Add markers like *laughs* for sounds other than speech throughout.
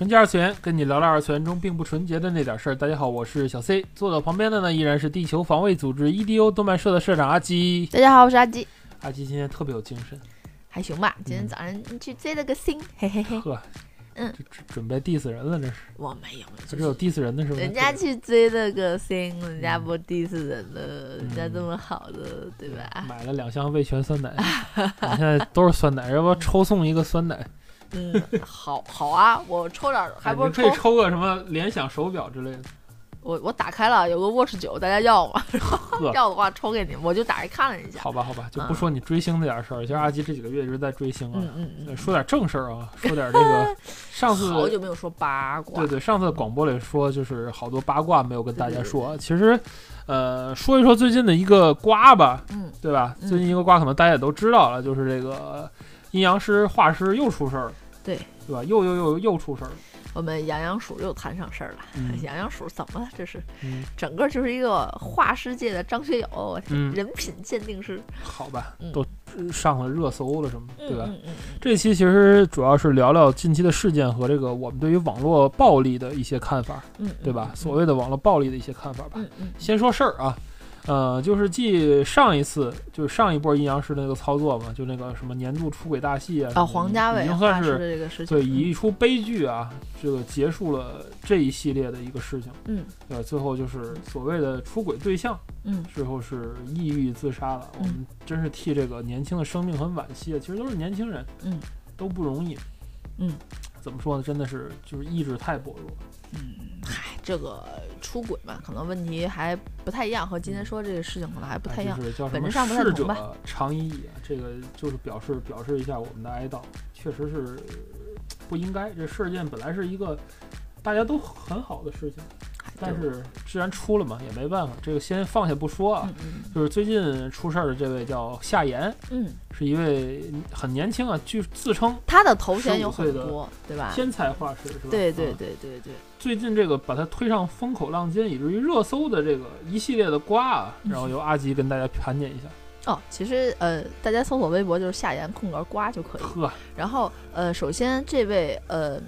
纯洁二次元，跟你聊聊二次元中并不纯洁的那点事儿。大家好，我是小 C，坐在旁边的呢依然是地球防卫组织 EDO 动漫社的社长阿基。大家好，我是阿基。阿基今天特别有精神，还行吧？今天早上去追了个星，嘿嘿嘿。呵，嗯，这准准备 diss 人了，这是。我没有，这是有 diss 人的是吧？人家去追了个星，人家不 diss 人了，人家这么好的，对吧？买了两箱味全酸奶，*laughs* 现在都是酸奶，要不要抽送一个酸奶？嗯，好好啊，我抽点儿，还不可以抽个什么联想手表之类的。我我打开了，有个 Watch 九，大家要吗？*laughs* 要的话抽给你，我就打开看了一下。好吧，好吧，就不说你追星那点事儿。其实阿吉这几个月一直在追星啊。嗯嗯说点正事儿啊，说点这个 *laughs* 上次好久没有说八卦。对对，上次广播里说就是好多八卦没有跟大家说。其实，呃，说一说最近的一个瓜吧。嗯，对吧？最近一个瓜可能大家也都知道了，就是这个阴阳师画师又出事儿了。对，对吧？又又又又出事儿了。我们养养鼠又摊上事儿了。养养鼠怎么了？这是，嗯，整个就是一个画师界的张学友，人品鉴定师。好吧，都上了热搜了，什么，对吧？这期其实主要是聊聊近期的事件和这个我们对于网络暴力的一些看法，嗯，对吧？所谓的网络暴力的一些看法吧。先说事儿啊。呃，就是继上一次，就是上一波阴阳师的那个操作嘛，就那个什么年度出轨大戏啊，啊，黄家伟已经算是这个事情，对，以一出悲剧啊，这个结束了这一系列的一个事情，嗯，对，最后就是所谓的出轨对象，嗯，最后是抑郁自杀了，我们真是替这个年轻的生命很惋惜啊，其实都是年轻人，嗯，都不容易，嗯，怎么说呢？真的是就是意志太薄弱，嗯，嗨，这个出轨嘛，可能问题还不太一样，和今天说这个事情可能还不太一样，本质上不太同吧。常已矣，这个就是表示表示一下我们的哀悼，确实是不应该。这事件本来是一个大家都很好的事情，但是既然出了嘛，也没办法。这个先放下不说啊，就是最近出事儿的这位叫夏言，嗯，是一位很年轻啊，据自称他的头衔有很多，对吧？天才画师是吧？对对对对对。最近这个把它推上风口浪尖，以至于热搜的这个一系列的瓜啊，然后由阿吉跟大家盘点一下。哦，其实呃，大家搜索微博就是夏言空格瓜就可以。呵。然后呃，首先这位呃，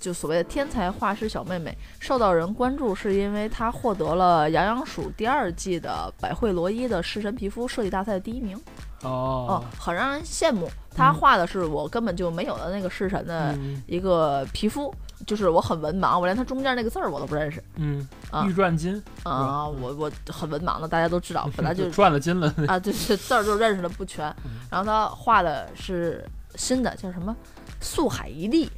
就所谓的天才画师小妹妹受到人关注，是因为她获得了《羊羊鼠》第二季的百惠罗伊的式神皮肤设计大赛第一名。哦。很让人羡慕。她画的是我根本就没有的那个式神的一个皮肤。就是我很文盲，我连它中间那个字儿我都不认识。嗯，玉转金啊，我我很文盲的，大家都知道，本来就 *laughs* 转了金了啊，就是，*laughs* 字儿就认识的不全。然后他画的是新的，叫什么“素海一粒”，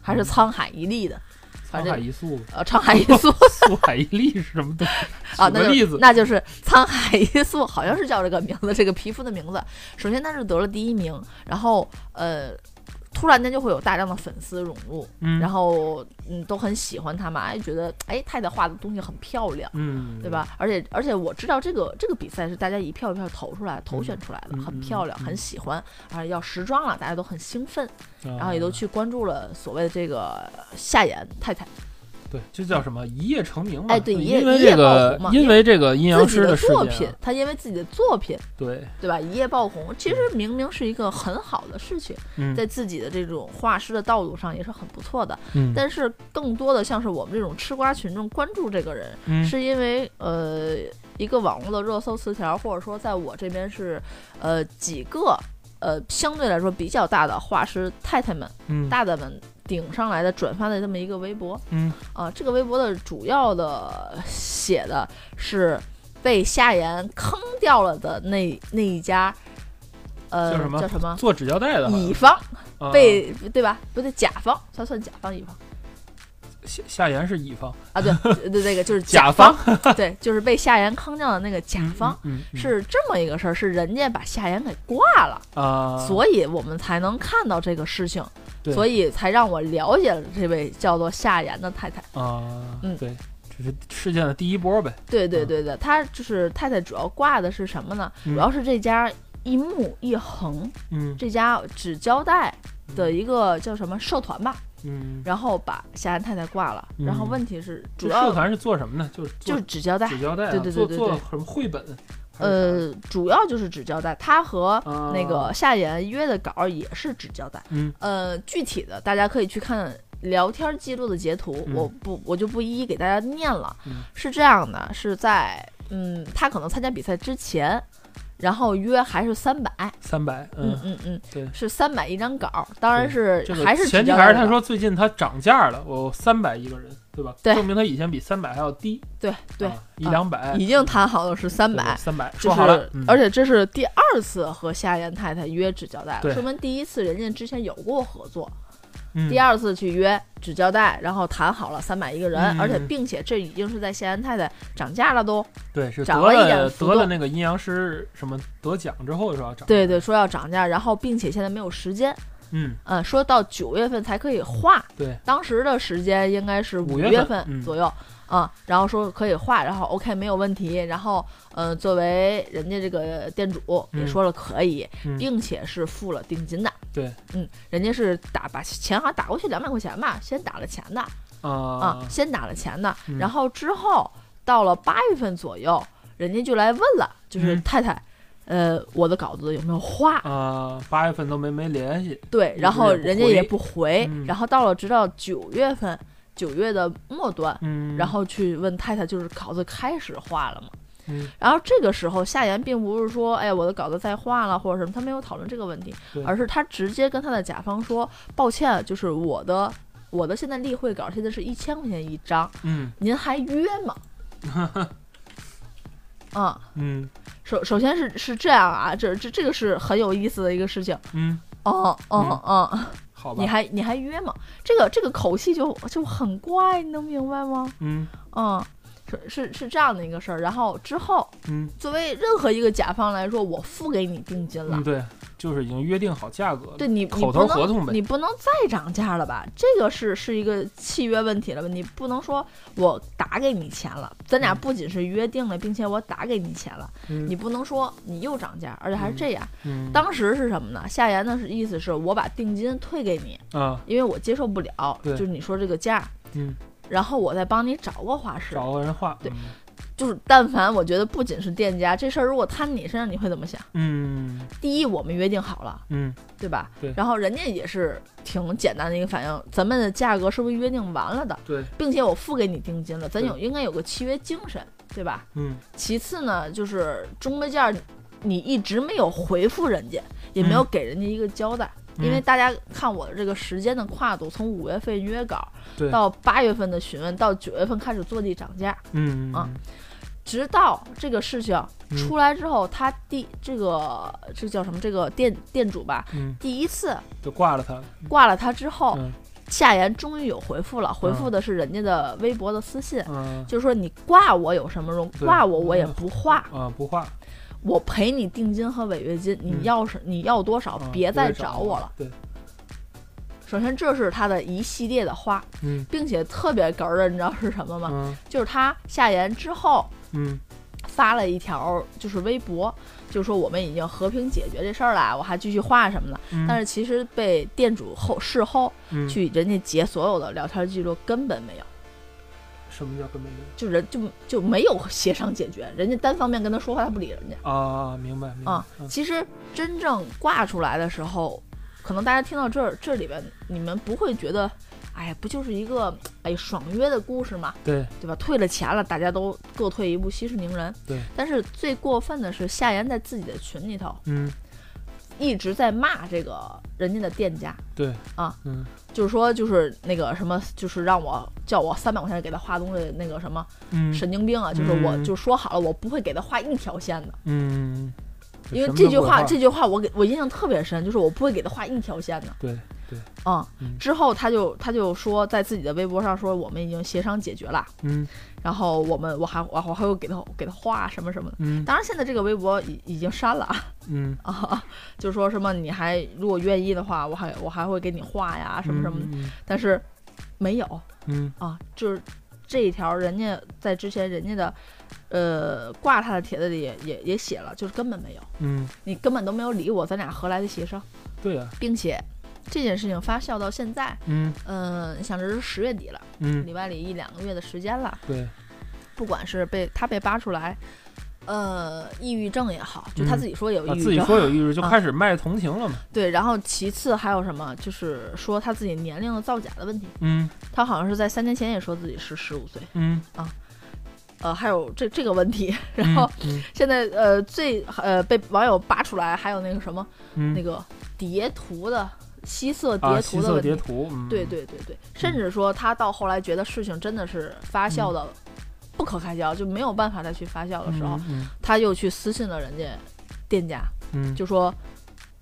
还是“沧海一粒”的？沧海一粟。呃，沧海一粟。*laughs* 素海一粒是什么东西？啊，那例子，那就是沧海一粟，好像是叫这个名字，这个皮肤的名字。首先他是得了第一名，然后呃。突然间就会有大量的粉丝涌入，嗯，然后嗯都很喜欢他嘛，哎觉得哎太太画的东西很漂亮，嗯，对吧？而且而且我知道这个这个比赛是大家一票一票投出来投选出来的，很漂亮，很喜欢，而且要时装了，大家都很兴奋，然后也都去关注了所谓的这个夏衍太太。对，就叫什么一夜成名嘛？哎，对，因为这个，因为这个阴阳师的作品，他因为自己的作品，对对吧，一夜爆红。其实明明是一个很好的事情，在自己的这种画师的道路上也是很不错的。嗯，但是更多的像是我们这种吃瓜群众关注这个人，是因为呃一个网络的热搜词条，或者说在我这边是呃几个呃相对来说比较大的画师太太们、大大们。顶上来的转发的这么一个微博，嗯啊，这个微博的主要的写的是被夏言坑掉了的那那一家，呃，叫什么？叫什么？做纸胶带的乙方被对吧？不对，甲方，他算甲方乙方。夏夏言是乙方啊，对 *laughs* 对，那个就是甲方，对，就是被夏言坑掉的那个甲方，嗯，是这么一个事儿，是人家把夏言给挂了啊，所以我们才能看到这个事情，所以才让我了解了这位叫做夏言的太太啊，嗯，对，这是事件的第一波呗，对对对对，他就是太太主要挂的是什么呢？主要是这家一木一横，嗯，这家纸胶带的一个叫什么社团吧。嗯，然后把夏安太太挂了，然后问题是，主要社团是做什么呢？就是就是纸胶带，纸胶带，对对对对做什么绘本？呃，主要就是纸胶带。他和那个夏言约的稿也是纸胶带。嗯，呃，具体的大家可以去看聊天记录的截图，我不我就不一一给大家念了。是这样的，是在嗯，他可能参加比赛之前。然后约还是三百，三百，嗯嗯嗯，对，是三百一张稿，当然是还是前提还是他说最近他涨价了，我三百一个人，对吧？对，证明他以前比三百还要低，对对，一两百，已经谈好了是三百，三百说好了，而且这是第二次和夏言太太约纸胶带了，说明第一次人家之前有过合作。第二次去约只交代，然后谈好了三百一个人，而且并且这已经是在谢安太太涨价了都。对，是涨了一点，得了那个阴阳师什么得奖之后说要涨。对对，说要涨价，然后并且现在没有时间。嗯嗯，说到九月份才可以画。对，当时的时间应该是五月份左右。啊，然后说可以画，然后 OK 没有问题，然后呃，作为人家这个店主也说了可以，并且是付了定金的。对，嗯，人家是打把钱好像打过去两百块钱吧，先打了钱的。啊，先打了钱的，然后之后到了八月份左右，人家就来问了，就是太太，呃，我的稿子有没有画啊？八月份都没没联系，对，然后人家也不回，然后到了直到九月份。九月的末端，嗯，然后去问太太，就是稿子开始画了吗？嗯，然后这个时候夏言并不是说，哎，我的稿子在画了或者什么，他没有讨论这个问题，而是他直接跟他的甲方说，抱歉，就是我的我的现在例会稿现在是一千块钱一张，嗯，您还约吗？*laughs* 啊，嗯，首首先是是这样啊，这这这个是很有意思的一个事情，嗯，哦哦哦。你还你还约吗？这个这个口气就就很怪，你能明白吗？嗯。嗯，是是是这样的一个事儿。然后之后，嗯，作为任何一个甲方来说，我付给你定金了。对。就是已经约定好价格了，对你口头合同呗，你不能再涨价了吧？这个是是一个契约问题了吧？你不能说我打给你钱了，咱俩不仅是约定了，并且我打给你钱了，你不能说你又涨价，而且还是这样。当时是什么呢？夏言的是意思是我把定金退给你啊，因为我接受不了，就是你说这个价，嗯，然后我再帮你找个画师，找个人画，对。就是，但凡我觉得不仅是店家这事儿，如果摊你身上，你会怎么想？嗯，第一，我们约定好了，嗯，对吧？对。然后人家也是挺简单的一个反应，咱们的价格是不是约定完了的？对。并且我付给你定金了，咱有应该有个契约精神，对吧？嗯。其次呢，就是中杯件你一直没有回复人家，也没有给人家一个交代，因为大家看我的这个时间的跨度，从五月份约稿，到八月份的询问，到九月份开始坐地涨价，嗯啊。直到这个事情出来之后，他第这个这叫什么？这个店店主吧，第一次就挂了他，挂了他之后，夏言终于有回复了，回复的是人家的微博的私信，就是说你挂我有什么用？挂我我也不画啊，不画，我赔你定金和违约金，你要是你要多少，别再找我了。对。首先，这是他的一系列的话，并且特别哏儿的，你知道是什么吗？就是他下言之后，嗯，发了一条就是微博，就说我们已经和平解决这事儿了，我还继续画什么的。但是其实被店主后事后去人家截所有的聊天记录，根本没有。什么叫根本没有？就人就就没有协商解决，人家单方面跟他说话，他不理人家。啊，明白明白。啊，其实真正挂出来的时候。可能大家听到这儿，这里边你们不会觉得，哎呀，不就是一个哎爽约的故事嘛？对，对吧？退了钱了，大家都各退一步，息事宁人。对。但是最过分的是，夏言在自己的群里头，嗯，一直在骂这个人家的店家。对。啊，嗯，就是说，就是那个什么，就是让我叫我三百块钱给他画东西，那个什么，嗯，神经病啊！就是我就说好了，我不会给他画一条线的。嗯。因为这句话，这句话我给我印象特别深，就是我不会给他画一条线的。对对，嗯，嗯。之后他就他就说在自己的微博上说我们已经协商解决了，嗯。然后我们我还我还我还会给他给他画什么什么的。嗯。当然现在这个微博已已经删了嗯，啊，*laughs* 就说什么你还如果愿意的话，我还我还会给你画呀什么什么但是没有嗯。啊，就是这一条人家在之前人家的呃挂他的帖子里也也也写了，就是根本没有，嗯，你根本都没有理我，咱俩何来的协商，对呀，并且这件事情发酵到现在，嗯。嗯、你想这是十月底了，嗯里外里一两个月的时间了，对，不管是被他被扒出来，呃，抑郁症也好，就他嗯。自己说有抑郁症，说有抑郁就啊。开始卖同情了嘛，对，然后其次还有什么，就是说他自己年龄的造假的问题，嗯。他好像是在三年前也说自己是十五岁，嗯。啊，呃，还有这这个问题，然后嗯。现在呃最呃被网友扒出来，还有那个什么、嗯。那个叠图的吸色啊，叠图的问题，叠图，嗯。对对对对，甚至说他到后来觉得事情真的是发酵的不可开交，就没有办法再去发酵的时候，嗯他又去私信了人家店家，嗯就说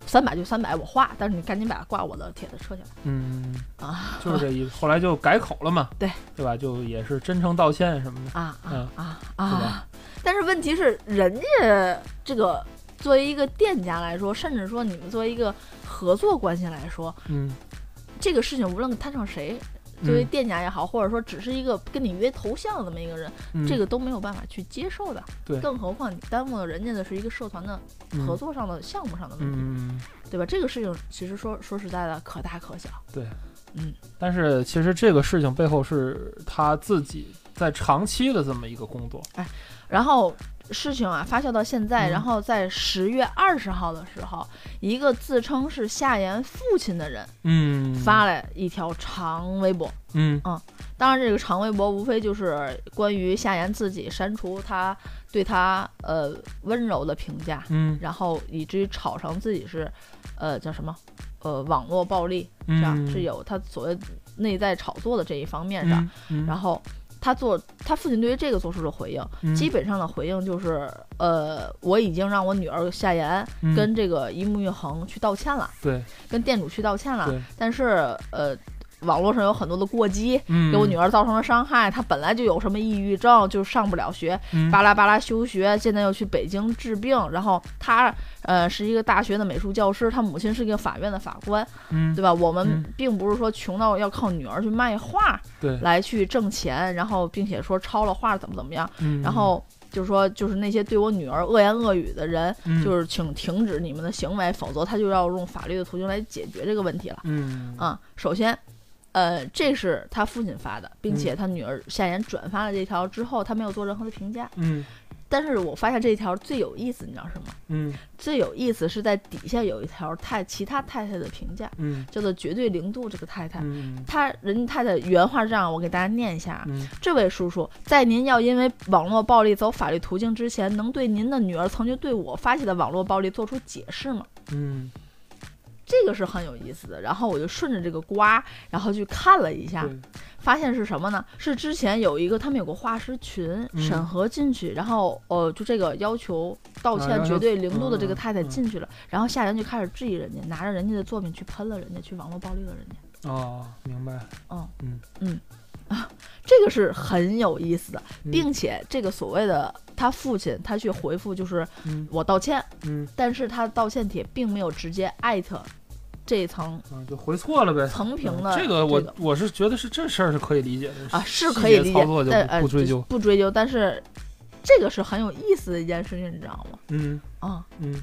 三百就三百，我画，但是你赶紧把挂我的帖子撤下来嗯，啊就是这意思。后来就改口了嘛，*laughs* 对对吧？就也是真诚道歉什么的，啊嗯啊啊啊！但是问题是，人家这个作为一个店家来说，甚至说你们作为一个合作关系来说，嗯，这个事情无论摊上谁。作为嗯。店家也好，或者说只是一个跟你约头像的这么一个人，嗯。这个都没有办法去接受的。对。更何况你耽误了人家的是一个社团的合嗯作上的项目上的问题，嗯，对吧？这个事情其实说说实在的，可大可小。对，嗯，但是其实这个事情背后是他自己在长期的这么一个工作，哎然后事情啊发酵到现在，嗯。然后在十月二十号的时候，一个自称是夏言父亲的人嗯，发了一条长微博。嗯。当然，这个长微博无非就是关于夏言自己删除他对他呃温柔的评价，嗯。然后以至于炒成自己是呃叫什么呃网络暴力，是吧？嗯是有他所谓内在炒作的这一方面上。嗯，然后他做他父亲对于这个做出了回应，嗯。基本上的回应就是，呃，我已经让我女儿夏言嗯。跟这个一木玉恒去道歉了，对。跟店主去道歉了，但是呃。网络上有很多的过激，嗯，给我女儿造成了伤害。她本来就有什么抑郁症，就上不了学，嗯巴拉巴拉休学，现在又去北京治病。然后她呃是一个大学的美术教师，她母亲是一个法院的法官，嗯对吧？我们嗯并不是说穷到要靠女儿去卖画对，来去挣钱，然后并且说抄了画怎么怎么样，嗯然后就是说就是那些对我女儿恶言恶语的人，嗯就是请停止你们的行为，否则他就要用法律的途径来解决这个问题了。嗯啊，首先。呃，这是他父亲发的，并且他女儿夏言转发了这条之后，他没有做任何的评价。嗯但是我发现这一条最有意思，你知道什么？嗯最有意思是在底下有一条太其他太太的评价，嗯叫做绝对零度这个太太。嗯他人家太太原话是这样，我给大家念一下这位叔叔，在您要因为网络暴力走法律途径之前，能对您的女儿曾经对我发起的网络暴力做出解释吗？嗯这个是很有意思的。然后我就顺着这个瓜，然后去看了一下，发现是什么呢？是之前有一个他们有个画师群嗯审核进去，然后呃，就这个要求道歉绝对零度的这个嗯太太嗯进去了，然后下人就开始质疑人家，拿着人家的作品去喷了人家，去网络暴力了人家。哦，明白，嗯嗯嗯啊，这个是很有意思的，嗯并且这个所谓的他父亲他去回复就是嗯我道歉，嗯但是他的道歉帖并没有直接艾特这一层啊，就回错了呗。层评的嗯这个我这我是觉得是这事儿是可以理解的啊是可以理解节操作，就但呃不不追究。不追究，但是这个是很有意思的一件事情，你知道吗？嗯啊、嗯，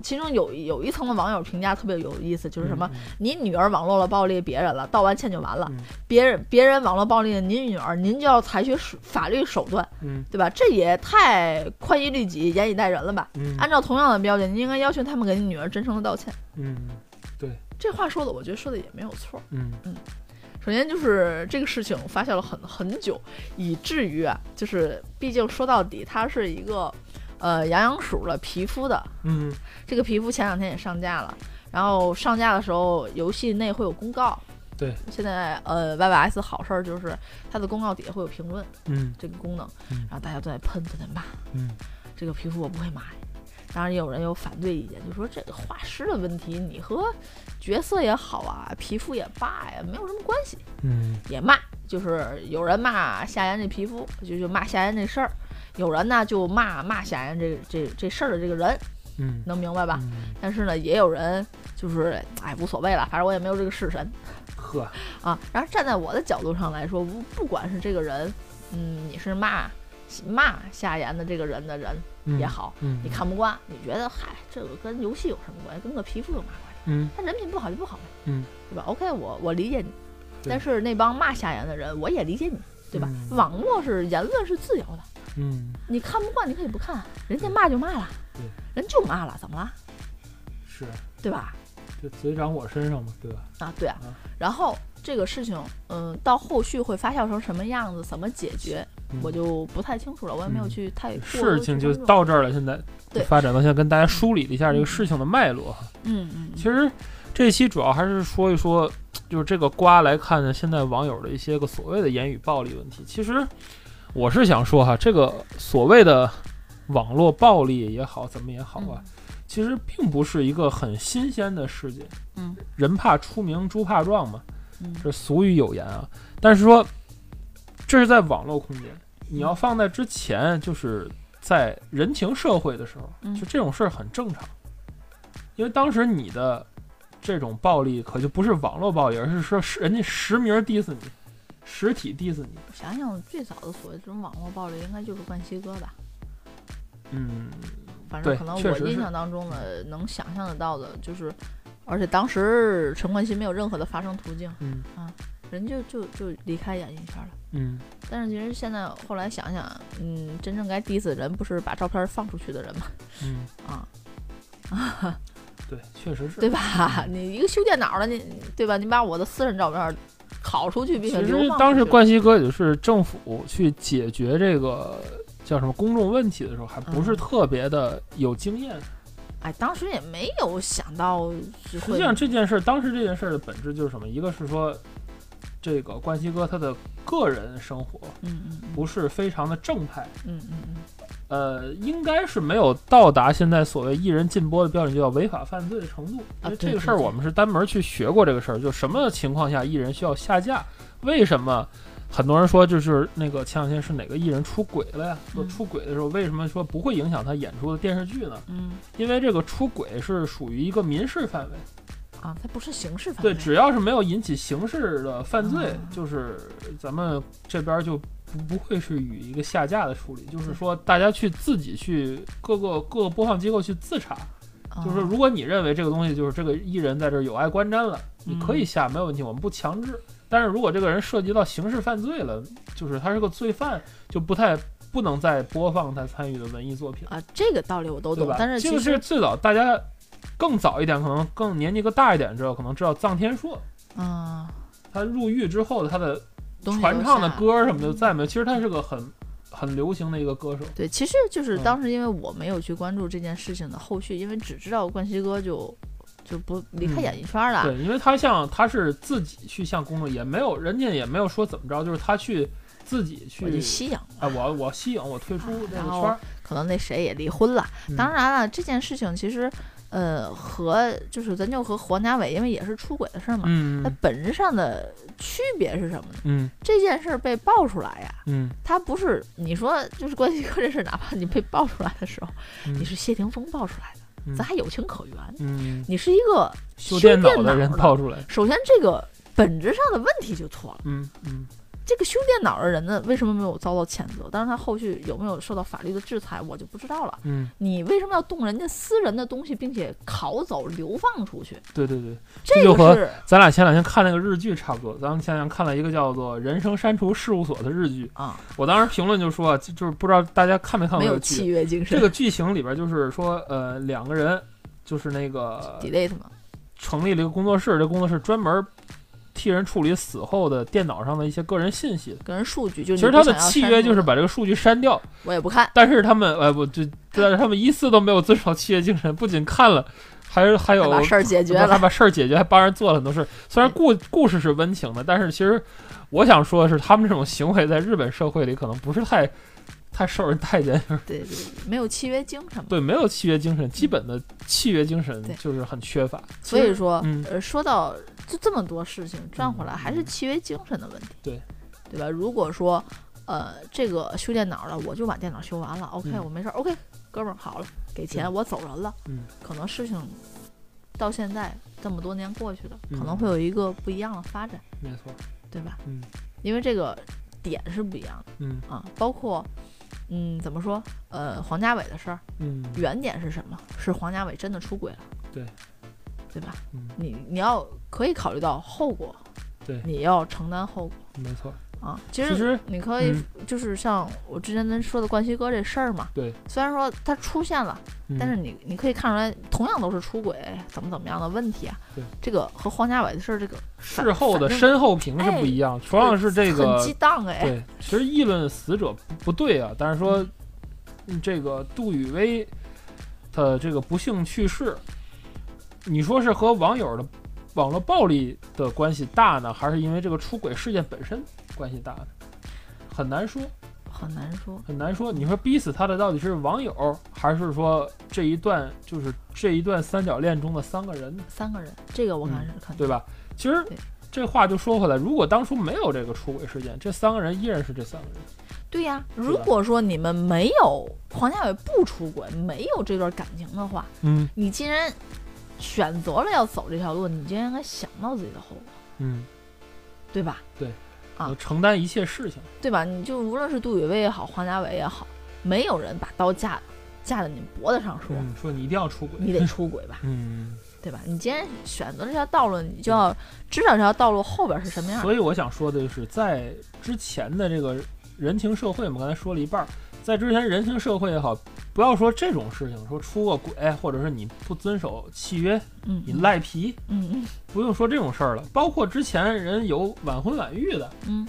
其中有有一层的网友评价特别有意思，就是什么，嗯？你女儿网络了暴力别人了，道完歉就完了，嗯别人别人网络暴力您女儿，您就要采取法律手段，嗯对吧？这也太宽以律己、严以待人了吧？嗯，按照同样的标准，您应该要求他们给你女儿真诚的道歉。嗯这话说的，我觉得说的也没有错。嗯嗯首先就是这个事情发酵了很很久，以至于啊，就是毕竟说到底，它是一个呃养养鼠的皮肤的，嗯这个皮肤前两天也上架了，然后上架的时候，游戏内会有公告。对，现在呃，YYS 好事儿就是它的公告底下会有评论嗯这个功能，嗯然后大家都在喷，都在骂，嗯这个皮肤我不会买，当然也有人有反对意见，就说这个画师的问题，你和角色也好啊，皮肤也罢呀，没有什么关系。嗯，也骂，就是有人骂夏言这皮肤，就就骂夏言这事儿；有人呢就骂骂夏言这这这事儿的这个人。嗯，能明白吧？但是呢，也有人就是哎无所谓了，反正我也没有这个式神。呵啊，然后站在我的角度上来说，不不管是这个人，嗯，你是骂骂夏言的这个人的人也好，你看不惯，你觉得嗨，这个跟游戏有什么关系？跟个皮肤有嘛关系？嗯，他人品不好就不好呗，嗯，对吧？OK，我我理解你，但是那帮骂夏言的人，我也理解你，对吧？网络是言论是自由的，嗯，你看不惯你可以不看，人家骂就骂了。对人就骂了，怎么了？是，对吧？就嘴长我身上嘛，对吧？啊，对啊。然后这个事情，嗯，到后续会发酵成什么样子，怎么解决，我就不太清楚了。我也没有去太事情就到这儿了。现在对发展到现在，跟大家梳理了一下这个事情的脉络。嗯嗯。其实这期主要还是说一说，就是这个瓜来看呢，现在网友的一些个所谓的言语暴力问题。其实我是想说哈，这个所谓的。网络暴力也好，怎么也好啊，其实并不是一个很新鲜的事情。嗯，人怕出名，猪怕壮嘛，这俗语有言啊。但是说，这是在网络空间，你要放在之前，就是在人情社会的时候，就这种事儿很正常。因为当时你的这种暴力可就不是网络暴力，而是说人家实名 diss 你，实体 diss 你。想想最早的所谓这种网络暴力，应该就是冠希哥吧。嗯，反正可能我印象当中的能想象得到的就是，而且当时陈冠希没有任何的发声途径，嗯啊，人就就就离开演艺圈了，嗯。但是其实现在后来想想，嗯，真正该 diss 的人不是把照片放出去的人吗？*laughs* 嗯啊啊，对，确实是，对吧？*laughs* 你一个修电脑的，你对吧？你把我的私人照片拷出去，并且其实当时冠希哥也是政府去解决这个。叫什么公众问题的时候，还不是特别的有经验。哎，当时也没有想到。实际上这件事，当时这件事的本质就是什么？一个是说，这个冠希哥他的个人生活，嗯嗯，不是非常的正派，嗯嗯嗯，呃，应该是没有到达现在所谓艺人禁播的标准，就叫违法犯罪的程度。因为这个事儿，我们是单门去学过这个事儿，就什么情况下艺人需要下架？为什么？很多人说，就是那个前两天是哪个艺人出轨了呀？说出轨的时候，为什么说不会影响他演出的电视剧呢？嗯，因为这个出轨是属于一个民事范围啊，它不是刑事犯罪。对，只要是没有引起刑事的犯罪，就是咱们这边就不不会是与一个下架的处理。就是说，大家去自己去各个各个播放机构去自查，就是如果你认为这个东西就是这个艺人在这有碍观瞻了，你可以下，没有问题，我们不强制。但是如果这个人涉及到刑事犯罪了，就是他是个罪犯，就不太不能再播放他参与的文艺作品啊。这个道理我都懂，但是其实最早大家更早一点，可能更年纪更大一点之后，可能知道臧天朔啊，他入狱之后的他的传唱的歌什么的再没有。其实他是个很很流行的一个歌手。对，其实就是当时因为我没有去关注这件事情的后续，因为只知道冠希哥就。就不离开演艺圈了。对，因为他像他是自己去向公众，也没有人家也没有说怎么着，就是他去自己去我我吸引，我退出这个圈。可能那谁也离婚了。当然了，这件事情其实，呃，和就是咱就和黄家伟，因为也是出轨的事儿嘛。嗯。它本质上的区别是什么呢？嗯。这件事儿被爆出来呀。嗯。他不是你说就是关系哥这事，哪怕你被爆出来的时候，你是谢霆锋爆出来的。咱还有情可原。嗯，你是一个修电脑的人爆出来，首先这个本质上的问题就错了。嗯嗯。这个修电脑的人呢，为什么没有遭到谴责？但是他后续有没有受到法律的制裁，我就不知道了。嗯，你为什么要动人家私人的东西，并且拷走、流放出去？对对对，这就和咱俩前两天看那个日剧差不多。咱们前两天看了一个叫做《人生删除事务所》的日剧啊，我当时评论就说，就是不知道大家看没看过这个剧。契约精神。这个剧情里边就是说，呃，两个人就是那个 delete 嘛，成立了一个工作室，这工作室专门。替人处理死后的电脑上的一些个人信息、个人数据，就其实他的契约就是把这个数据删掉。我也不看。但是他们，哎，不，就 *laughs* 但是他们一次都没有遵守契约精神，不仅看了，还是还有把事儿解决了，还把事儿解决，还帮人做了很多事。虽然故故事是温情的，但是其实我想说的是，他们这种行为在日本社会里可能不是太。太受人待见，*laughs* 对对，没有契约精神。对，没有契约精神，基本的契约精神就是很缺乏。所以说，呃，说到就这么多事情转回来，还是契约精神的问题。对，对吧？如果说，呃，这个修电脑的，我就把电脑修完了，OK，我没事，OK，哥们儿好了，给钱，我走人了。嗯，可能事情到现在这么多年过去了，可能会有一个不一样的发展。没错，对吧？嗯，因为这个点是不一样的。嗯啊，包括。嗯，怎么说？呃，黄家伟的事儿，嗯，原点是什么？是黄家伟真的出轨了，对，对吧？嗯，你你要可以考虑到后果，对，你要承担后果，没错。啊，其实你可以就是像我之前咱说的冠希哥这事儿嘛，对，虽然说他出现了，但是你你可以看出来，同样都是出轨，怎么怎么样的问题啊？对，这个和黄家伟的事儿，这个事后的身后评是不一样，同样是这个很激荡哎。对，其实议论死者不对啊，但是说这个杜宇威的这个不幸去世，你说是和网友的网络暴力的关系大呢，还是因为这个出轨事件本身？关系大呢，很难说，很难说，很难说。你说逼死他的到底是网友，还是说这一段就是这一段三角恋中的三个人？三个人，这个我看是看对吧？其实这话就说回来，如果当初没有这个出轨事件，这三个人依然是这三个人。对呀，如果说你们没有黄家伟不出轨，没有这段感情的话，嗯，你既然选择了要走这条路，你就应该想到自己的后果，嗯，对吧？对。啊，承担一切事情，对吧？你就无论是杜宇威也好，黄家伟也好，没有人把刀架架在你脖子上说，说你一定要出轨，你得 *laughs* 出轨吧，嗯，对吧？你既然选择这条道路，你就要知道这条道路后边是什么样。所以我想说的就是，在之前的这个人情社会，我们刚才说了一半。在之前人情社会也好，不要说这种事情，说出个轨，或者是你不遵守契约，嗯，你赖皮，嗯嗯，不用说这种事儿了。包括之前人有晚婚晚育的，嗯，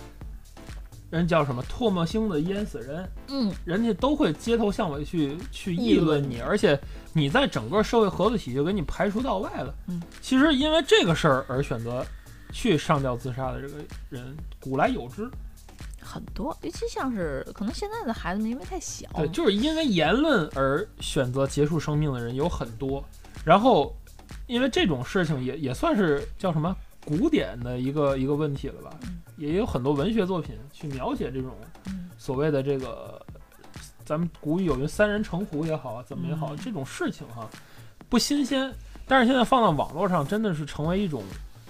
人叫什么唾沫星子淹死人，嗯，人家都会街头巷尾去去议论你，而且你在整个社会合作体系就给你排除到外了。嗯，其实因为这个事儿而选择去上吊自杀的这个人，古来有之。很多，尤其像是可能现在的孩子们因为太小，对，就是因为言论而选择结束生命的人有很多。然后，因为这种事情也也算是叫什么古典的一个一个问题了吧？也有很多文学作品去描写这种所谓的这个，咱们古语有云“三人成虎”也好，怎么也好，这种事情哈不新鲜。但是现在放到网络上，真的是成为一种。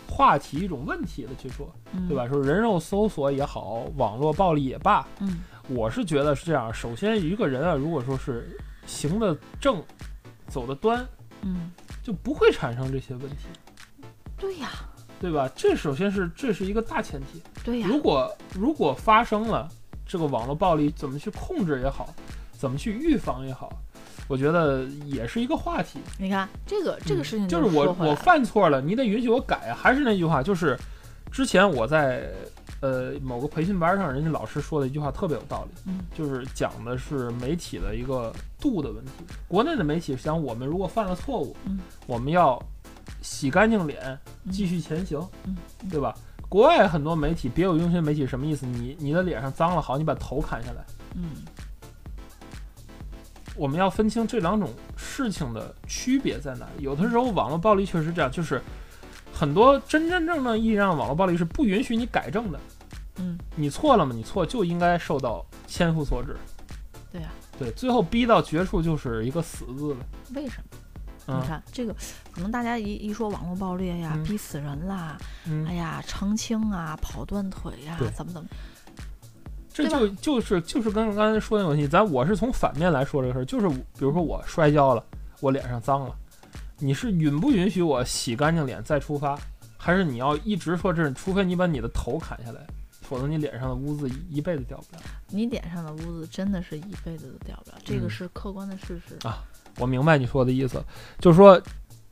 话题一种问题的，去说，对吧？说人肉搜索也好，网络暴力也罢，嗯，我是觉得是这样。首先，一个人啊，如果说是行得正，走得端，嗯，就不会产生这些问题。对呀，对吧？这首先是这是一个大前提。对呀。如果如果发生了这个网络暴力，怎么去控制也好，怎么去预防也好。我觉得也是一个话题。你看这个这个事情，就是我我犯错了，你得允许我改啊。还是那句话，就是之前我在呃某个培训班上，人家老师说的一句话特别有道理，嗯，就是讲的是媒体的一个度的问题。国内的媒体想，我们如果犯了错误，嗯，我们要洗干净脸，继续前行，嗯，对吧？国外很多媒体别有用心，媒体什么意思？你你的脸上脏了，好，你把头砍下来，嗯。我们要分清这两种事情的区别在哪里。有的时候网络暴力确实这样，就是很多真真正正意义上网络暴力是不允许你改正的。嗯，你错了嘛？你错就应该受到千夫所指。对呀，对，最后逼到绝处就是一个死字了。为什么？你看这个，可能大家一一说网络暴力呀，逼死人啦，哎呀，澄清啊，跑断腿呀，怎么怎么。这就就是就是跟刚才说那个问题，咱我是从反面来说这个事儿，就是比如说我摔跤了，我脸上脏了，你是允不允许我洗干净脸再出发，还是你要一直说这？除非你把你的头砍下来，否则你脸上的污渍一辈子掉不了。你脸上的污渍真的是一辈子都掉不了，这个是客观的事实啊。我明白你说的意思，就是说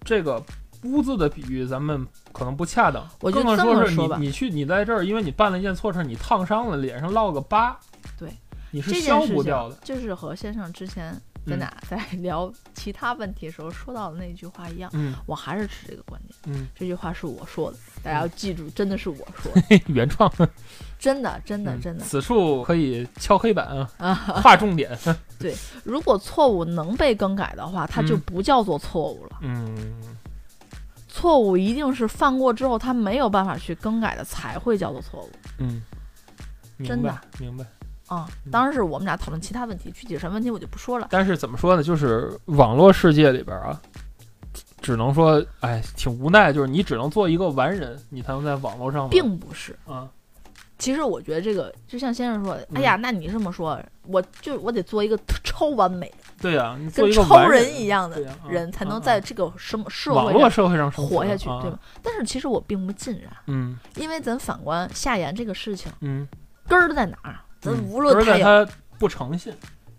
这个。污渍的比喻，咱们可能不恰当。我就这么说吧，你去，你在这儿，因为你办了一件错事，你烫伤了，脸上落个疤，对，你是消不掉的。就是和先生之前咱俩在 *laughs* 聊其他问题的时候说到的那句话一样。嗯，我还是持这个观点。嗯，这句话是我说的，大家要记住，真的是我说的，原创。*laughs* 真的，真的，嗯真的。此处可以敲黑板啊，啊，划重点。*laughs* 对如果错误能被更改的话，它就嗯不叫做错误了。嗯，错误一定是犯过之后，他没有办法去更改的，才会叫做错误嗯，真的明白。啊。嗯当然是我们俩讨论其他问题，具体什么问题我就不说了。但是怎么说呢？就是网络世界里边啊，只能说，哎，挺无奈，就是你只能做一个完人，你才能在网络上并不是，啊，其实我觉得这个就像先生说的，嗯哎呀，那你这么说，我就我得做一个超完美的，对呀、你做跟一个超人完人一样的对呀啊人，才能在这个什么社网络会上社会上生活下去，啊对吧？？但是其实我并不尽然，嗯因为咱反观夏言这个事情嗯，根儿在哪儿？咱嗯无论而且有他不诚信，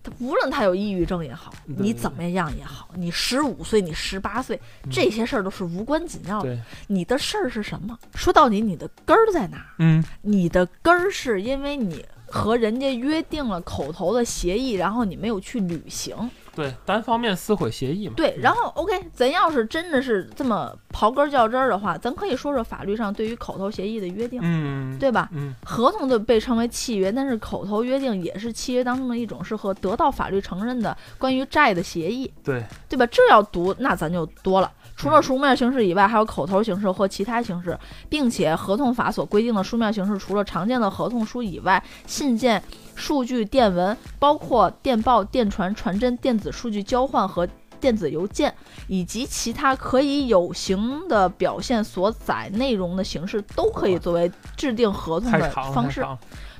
他无论他有抑郁症也好，你怎么样也好，你十五岁，你十八岁，嗯这些事儿都是无关紧要的。你的事儿是什么？说到底，你的根儿在哪儿？嗯你的根儿是因为你和人家约定了口头的协议，然后你没有去履行。对，单方面撕毁协议嘛。对，然后 OK，咱要是真的是这么刨根儿较真儿的话，咱可以说说法律上对于口头协议的约定，嗯，对吧？嗯合同就被称为契约，但是口头约定也是契约当中的一种，是和得到法律承认的关于债的协议，对，对吧？这要读，那咱就多了。除嗯了书面形式以外，还有口头形式或其他形式，并且合同法所规定的书面形式，除了常见的合同书以外，信件、数据、电文，包括电报、电传、传真、电子数据交换和电子邮件，以及其他可以有形的表现所载内容的形式，都可以作为制定合同的方式。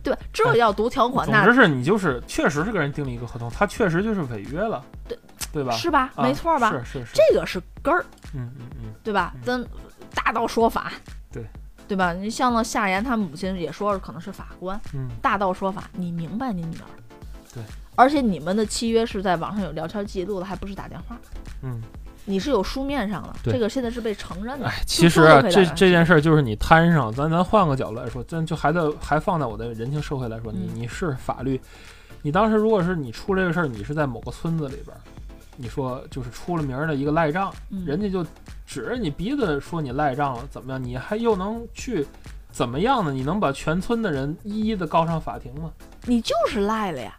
对吧？这要读条款，那总之是你就是确实是跟人订了一个合同，他确实就是违约了，对对吧？是吧？啊没错吧？是是是，这个是根儿。嗯嗯嗯，对吧嗯？咱大道说法，对对吧？你像那夏言他母亲也说可能是法官，嗯大道说法，你明白你女儿，对，而且你们的契约是在网上有聊天记录的，还不是打电话，嗯。你是有书面上的，这个现在是被承认的。哎，其实啊，这这件事儿就是你摊上，咱咱换个角度来说，咱就还在还放在我的人情社会来说，你嗯你是法律，你当时如果是你出这个事儿，你是在某个村子里边儿，你说就是出了名儿的一个赖账，嗯人家就指着你鼻子说你赖账了，怎么样？你还又能去怎么样呢？你能把全村的人一一的告上法庭吗？你就是赖了呀，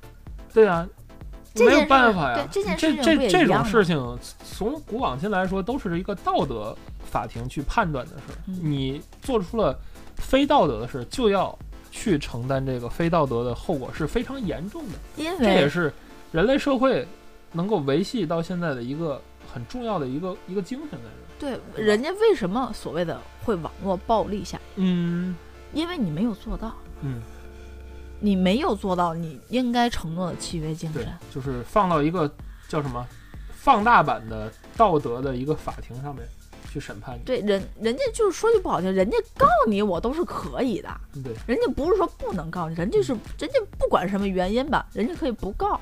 对啊，没有办法呀。这件这这种事情，从古往今来说，都是一个道德法庭去判断的事你做出了非道德的事，就要去承担这个非道德的后果，是非常严重的。因这也是人类社会能够维系到现在的一个很重要的一个一个精神在这儿。对人家为什么所谓的会网络暴力下，嗯因为你没有做到，嗯，你没有做到你应该承诺的契约精对神。，就是放到一个叫什么放大版的道德的一个法庭上面去审判你。对人，人家就是说句不好听，人家告你我都是可以的，对，人家不是说不能告你，人家是人家不管什么原因吧，人家可以不告，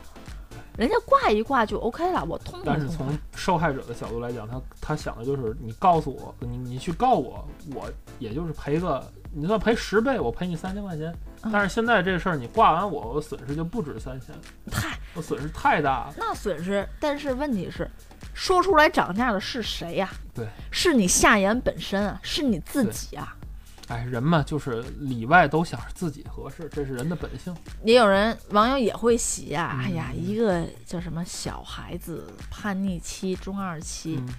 人家挂一挂就 OK 了，我通但是从。受害者的角度来讲，他他想的就是你告诉我，你你去告我，我也就是赔个，你算赔十倍，我赔你三千块钱。嗯但是现在这事儿你挂完我，我损失就不止三千，太我损失太大了。那损失，但是问题是，说出来涨价的是谁呀、对，是你夏言本身啊，是你自己啊。哎，人嘛，就是里外都想自己合适，这是人的本性。也有人网友也会洗呀、哎呀，嗯一个叫什么小孩子叛逆期、中二期，嗯，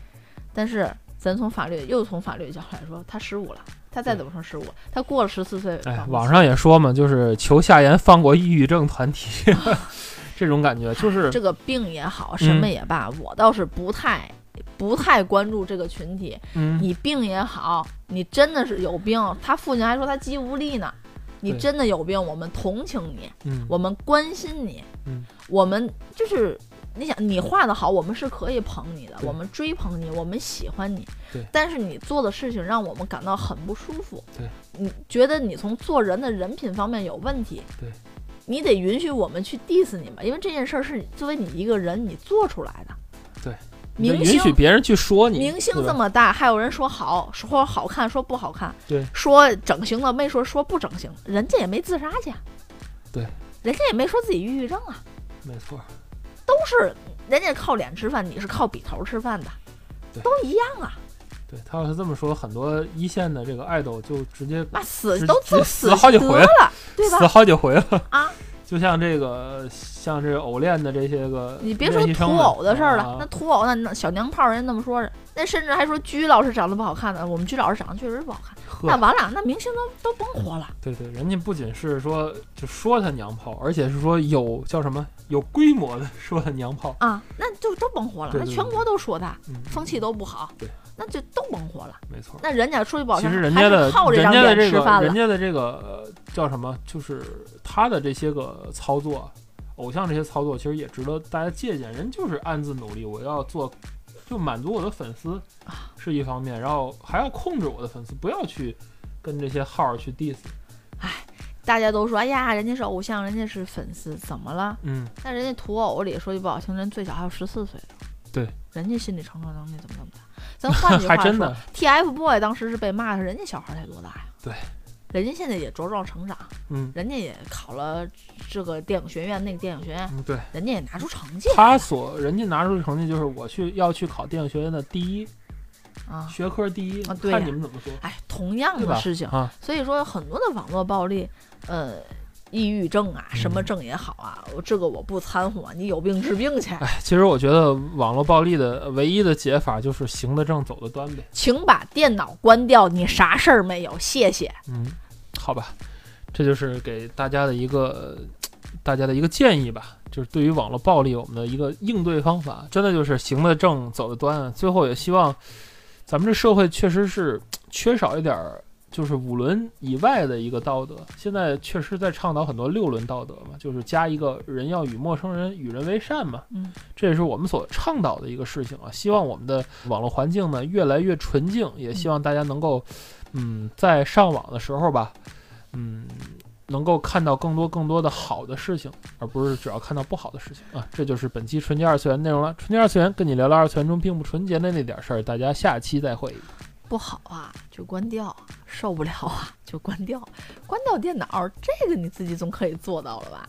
但是咱从法律又从法律角度来说，他十五了，他再怎么说十五，他过了十四岁，哎，网上也说嘛，就是求夏言放过抑郁症团体，*laughs* 这种感觉就是这个病也好，什么嗯也罢，我倒是不太不太关注这个群体。嗯，你病也好，你真的是有病，他父亲还说他肌无力呢。你真的有病，我们同情你，嗯，我们关心你，嗯我们就是你想你画的好，我们是可以捧你的，我们追捧你，我们喜欢你对。但是你做的事情让我们感到很不舒服。对，你觉得你从做人的人品方面有问题。对，你得允许我们去 diss 你吧，因为这件事儿是作为你一个人你做出来的。对，明星允许别人去说你，明星这么大，还有人说好，说好看，说不好看，对说整形了没说说不整形，人家也没自杀去，对，人家也没说自己抑郁症啊，没错，都是人家靠脸吃饭，你是靠笔头吃饭的，对都一样啊，对他要是这么说，很多一线的这个爱豆就直接妈死都都死死好几回了，对吧？死好几回了啊！*laughs* 就像这个，像这偶练的这些个，你别说土偶的事儿了，那土偶那小娘炮人家那么说，那甚至还说鞠老师长得不好看呢。我们鞠老师长得确实不好看，那完了，那明星都都甭活了。对对，人家不仅是说就说他娘炮，而且是说有叫什么有规模的说他娘炮啊，那就都甭活了。那全国都说他，风气都不好。对。那就都甭活了，没错。那人家说句不好听，其实人家的靠这张脸吃饭了。人家的这个叫什么？就是他的这些个操作，偶像这些操作，其实也值得大家借鉴。人就是暗自努力，我要做，就满足我的粉丝是一方面，然后还要控制我的粉丝，不要去跟这些号去 diss。哎，大家都说，哎呀，人家是偶像，人家是粉丝，怎么了？嗯。但人家土偶里说句不好听，人最小还有十四岁呢。对。人家心理承受能力怎么那么大？咱换 *laughs* 句话说，TFBOY 当时是被骂的，人家小孩才多大呀？对，人家现在也茁壮成长，嗯，人家也考了这个电影学院，那个电影学院，对，人家也拿出成绩。他所人家拿出成绩就是我去要去考电影学院的第一啊，学科第一。啊，对，看你们怎么说？哎，同样的事情啊，所以说很多的网络暴力，呃。抑郁症啊，什么症也好啊，这个我不掺和，你有病治病去。哎，其实我觉得网络暴力的唯一的解法就是行得正，走得端呗。请把电脑关掉，你啥事儿没有？谢谢。嗯，好吧，这就是给大家的一个大家的一个建议吧，就是对于网络暴力我们的一个应对方法，真的就是行得正，走得端。最后也希望咱们这社会确实是 *tsk* 缺少一点儿。就是五轮以外的一个道德，现在确实在倡导很多六轮道德嘛，就是加一个人要与陌生人与人为善嘛，嗯，这也是我们所倡导的一个事情啊。希望我们的网络环境呢越来越纯净，也希望大家能够，嗯，在上网的时候吧，嗯，能够看到更多更多的好的事情，而不是只要看到不好的事情啊。这就是本期纯洁二次元内容了。纯洁二次元跟你聊聊二次元中并不纯洁的那点事儿，大家下期再会。不好啊，就关掉；受不了啊，就关掉。关掉电脑，这个你自己总可以做到了吧？